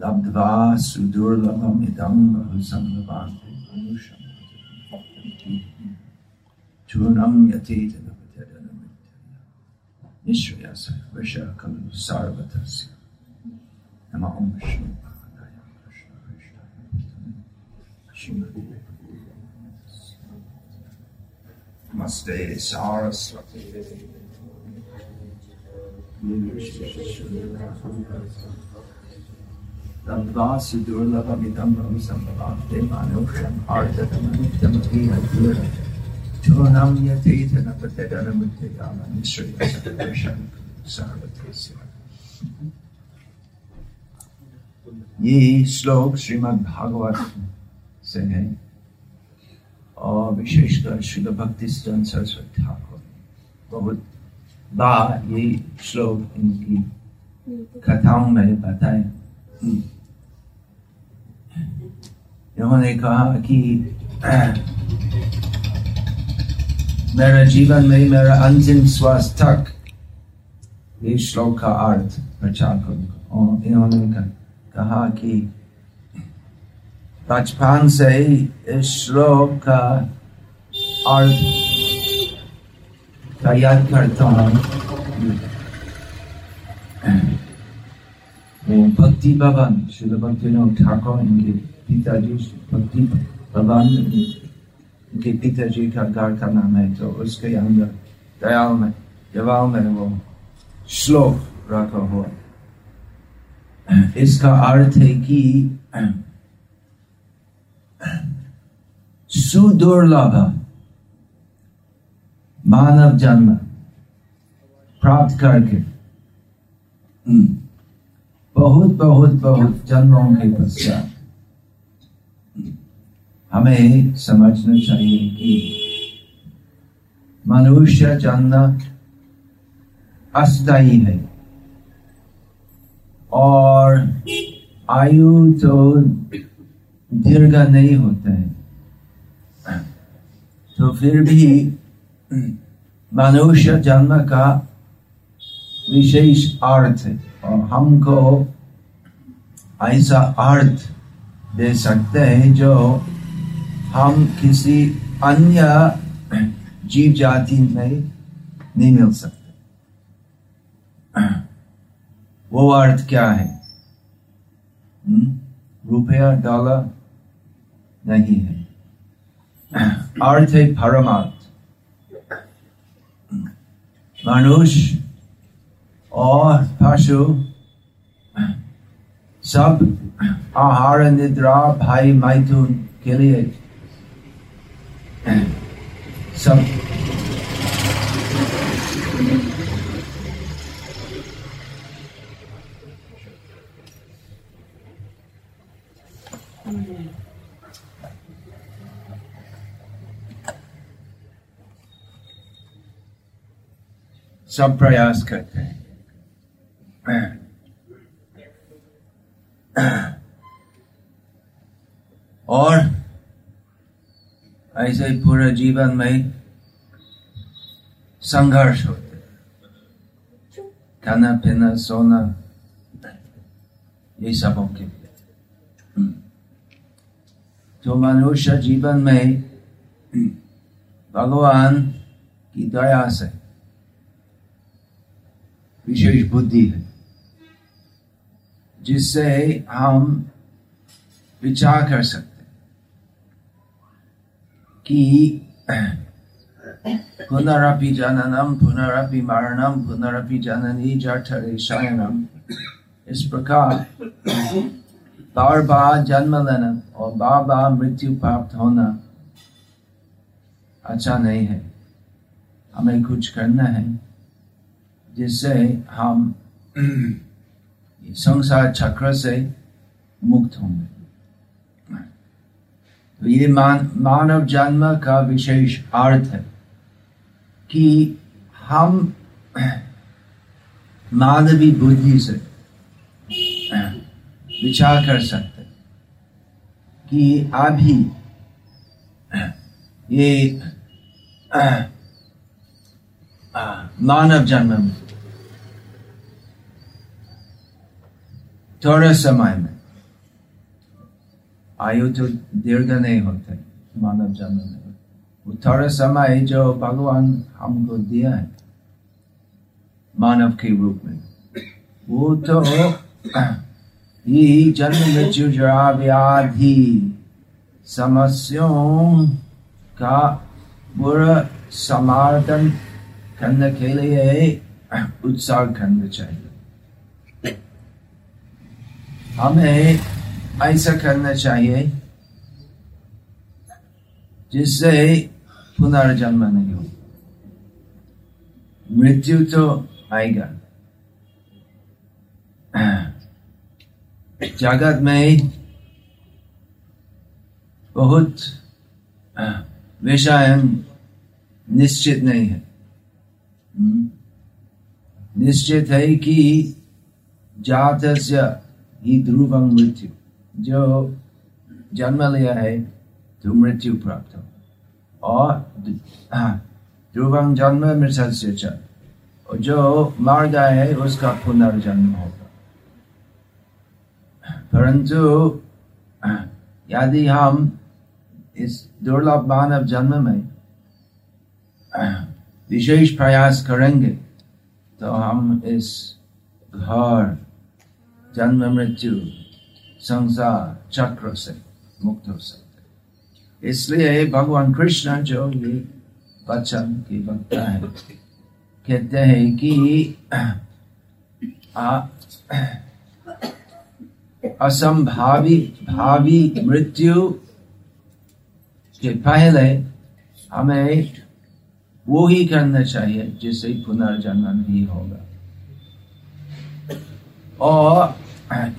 Labdva sudurlabam idam bahusam labante manusham Churnam yateta napatedanamittaya Nishrayasa visha kalu sarvatasya Nama Om Shri Bhagavaya Krishna Krishna Shrimati Namaste Saraswati Lambvasi durlabhamidam bhavisambhavate manusham ardhatamanityamahiyadura Chonam yateta napatedanamityayama nishriyasa visha sarvatasya ये श्लोक श्रीमद् भागवत से है और विशेषकर श्रील भक्ति सरस्वती ठाकुर। बहुत बार ये श्लोक इनकी कथाओं में बताए। इन्होंने कहा कि, मेरा जीवन में मेरा अंतिम श्वास तक। ये श्लोक का अर्थ प्रचार करूँगा और इन्होंने कहा कि बचपन से ही इस श्लोक का अर्थ याद करता हूँ भक्ति भवन श्री भक्ति ठाकुर इनके पिताजी भक्ति भवन इनके पिताजी का घर का नाम है तो उसके अंदर दयाल में जवाब में वो श्लोक रखा हुआ इसका अर्थ है कि सुदुर्लभ मानव जन्म प्राप्त करके बहुत बहुत बहुत जन्मों के पश्चात हमें समझना चाहिए कि मनुष्य जन्म अस्थायी है और आयु तो दीर्घ नहीं होता है तो फिर भी, मनुष्य जन्म का विशेष अर्थ और हमको ऐसा अर्थ दे सकते हैं जो हम किसी अन्य जीव जाति में नहीं मिल सकते। वो अर्थ क्या है? रुपया डॉलर नहीं है। Arte paramount? Manush or Pashu Sab Ahara Nidra Bhai Maitun Gilead Sab सब प्रयास करते हैं। और ऐसे ही पूरे जीवन में संघर्ष होते खाना पीना, सोना, ये सबों के लिए। तो मनुष्य जीवन में भगवान की दया से विशेष बुद्धि है, जिससे हम विचार कर सकते कि पुनरपि जननम पुनरपि मरणम पुनरपि जननी जठरे शयनम इस प्रकार बार बार जन्म लेना और बार बार मृत्यु प्राप्त होना अच्छा नहीं है। हमें कुछ करना है। जिससे हम संसार चक्र से मुक्त होंगे। तो ये मान, मानव जन्म का विशेष अर्थ है कि हम मानवी बुद्धि से विचार कर सकते कि अभी ये मानव जन्म में थोड़े समय में। आयु तो दीर्घ नहीं होते मानव जन्म में। वो थोड़ा समय जो भगवान हमको दिया है, मानव के रूप में। वो तो ये जन्म मृत्यु जरा व्याधि समस्याओं का बुरा समार्दन करने के लिए उत्साह करना चाहिए। हमें ऐसा करना चाहिए जिससे पुनर्जन्म नहीं हो। मृत्यु तो आएगा। जगत में बहुत विषय निश्चित नहीं है। हम्म। निश्चित है कि जात ही ध्रुवं मृत्यु जो जन्म लिया है तो मृत्यु प्राप्त हो और ध्रुवं जन्म मृत से और जो मार गया है उसका पुनर्जन्म होगा परंतु यदि हम इस दुर्लभ मानव जन्म में विशेष प्रयास करेंगे तो हम इस घर जन्म मृत्यु संसार, चक्र से मुक्त हो सकते इसलिए भगवान कृष्ण, जो ये वचन की वक्ता है, कहते हैं कि असंभावी, भावी मृत्यु के पहले हमें वो ही करना चाहिए जिससे पुनर्जन्म नहीं होगा। और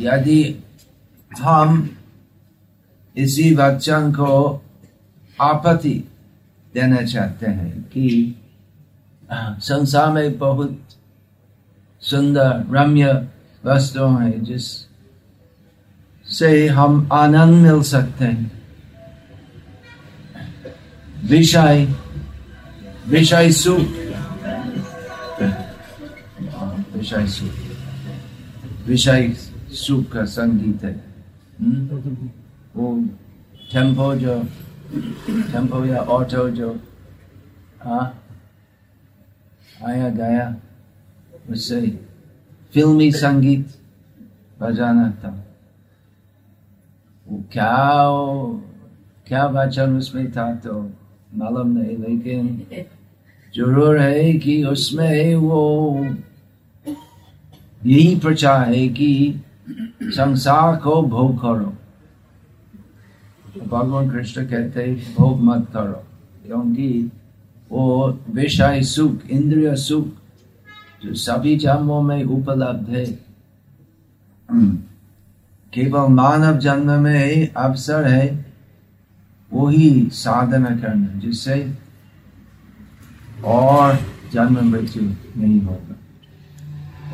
यदि हम इसी वचन को आपत्ति देना चाहते हैं कि संसार में बहुत सुंदर रम्य वस्तु है जिस से हम आनंद मिल सकते हैं। विषय विषय सुख। विषय सुख। विषय सुख का संगीत है हम्म? वो टेंपो जो, टेंपो या ऑटो जो हाँ आया गया, उससे फिल्मी संगीत बजाना था वो क्या क्या वचन उसमें था तो मालूम नहीं, लेकिन ज़रूर है कि उसमें वो यही प्रचार है कि संसार को भोग करो। भगवान कृष्ण कहते भोग मत करो, क्योंकि वो विषय सुख, इंद्रिय सुख, जो सभी जन्मों में उपलब्ध है। केवल मानव जन्म में अवसर है, वही साधना करना, जिससे और जन्म मृत्यु नहीं होगा।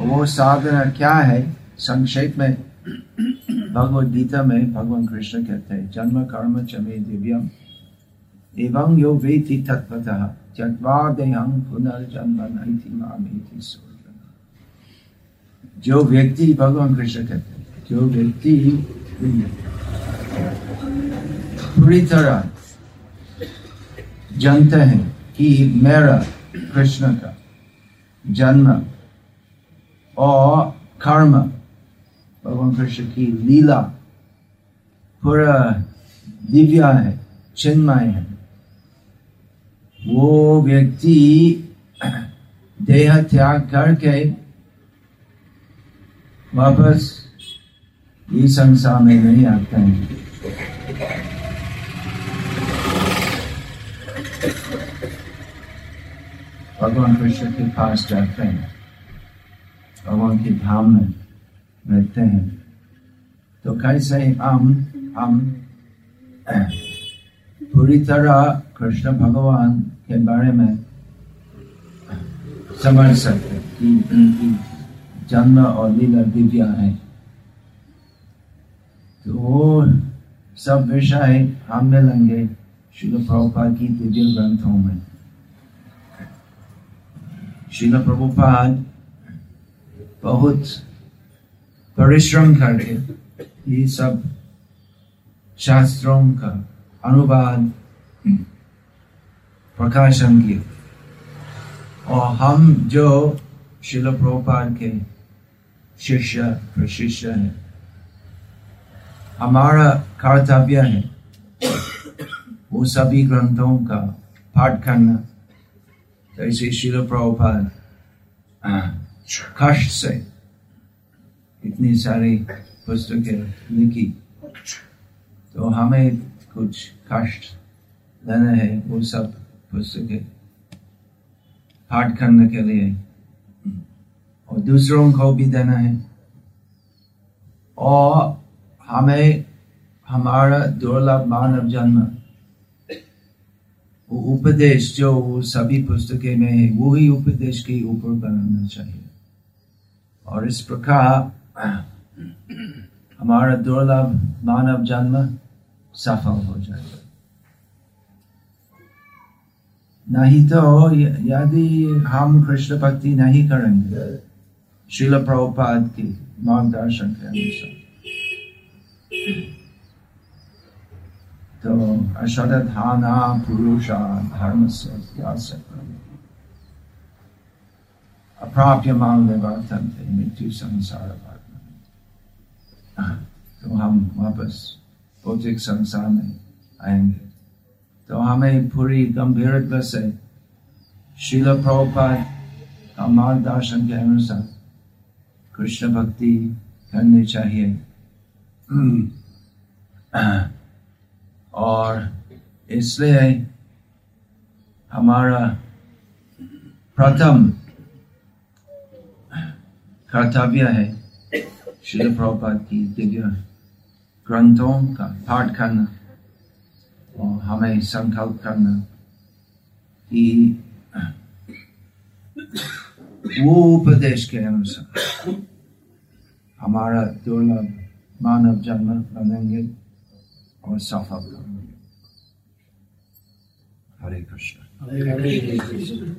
वो साधना क्या है? संक्षेप में भगवत गीता में भगवान कृष्ण कहते हैं, जन्म कर्म चमे दिव्यम। एवं यो वेति तत्वतः त्यक्वा पुनर्जन्म नहीं थी मामेति जो व्यक्ति, भगवान कृष्ण कहते हैं, जो व्यक्ति पूरी तरह जानते हैं कि मेरा कृष्ण का जन्म और कर्म भगवान कृष्ण की लीला पूरा दिव्या है, चिन्मय है। वो व्यक्ति देह त्याग करके वापस ये संसार में नहीं आते हैं। भगवान कृष्ण के पास जाते हैं, भगवान के धाम में रहते हैं। तो कैसे हम हम पूरी तरह कृष्ण भगवान के बारे में समझ सकते कि उनकी जन्म और लीला दिव्या है। तो वो सब विषय हम मिलेंगे शुद्ध प्रभुपा की दिव्य ग्रंथों में। शिल प्रभुपाद बहुत परिश्रम करे ये सब शास्त्रों का अनुवाद, प्रकाशन किया। और हम जो शिल प्रभुपाद के शिष्य, प्रशिष्य है, हमारा कर्तव्य है वो सभी ग्रंथों का पाठ करना। जैसे शिल प्रभुपाद कष्ट से इतनी सारी पुस्तकें लिखी तो हमें कुछ कष्ट लेना है, वो सब पुस्तकें पाठ करने के लिए। और दूसरों को भी देना है। और हमें हमारा दुर्लभ मानव जन्म, वो उपदेश जो वो सभी पुस्तकें में है, वो ही उपदेश के ऊपर बनाना चाहिए। और इस प्रकार हमारा दुर्लभ मानव जन्म सफल हो जाएगा नहीं तो यदि हम कृष्ण भक्ति नहीं करेंगे शिल प्रभुपाद की मार्गदर्शन के अनुसार। तो अश्वत्थाना पुरुषा धर्म से अप्राप्य मान वर्तन थे, मृत्यु संसार तो हम वापस भौतिक संसार में आएँगे। तो हमें पूरी गंभीरता से शिल प्रभुपाद का मार्गदर्शन के अनुसार कृष्ण भक्ति करनी चाहिए। और इसलिए हमारा प्रथम कर्तव्य है शिल प्रभुपाद की दिव्य ग्रंथों का पाठ करना और हमें संकल्प करना कि वो उपदेश के अनुसार हमारा दुर्लभ मानव जन्म बनेंगे और सफल करेंगे हरे कृष्ण। हरे कृष्ण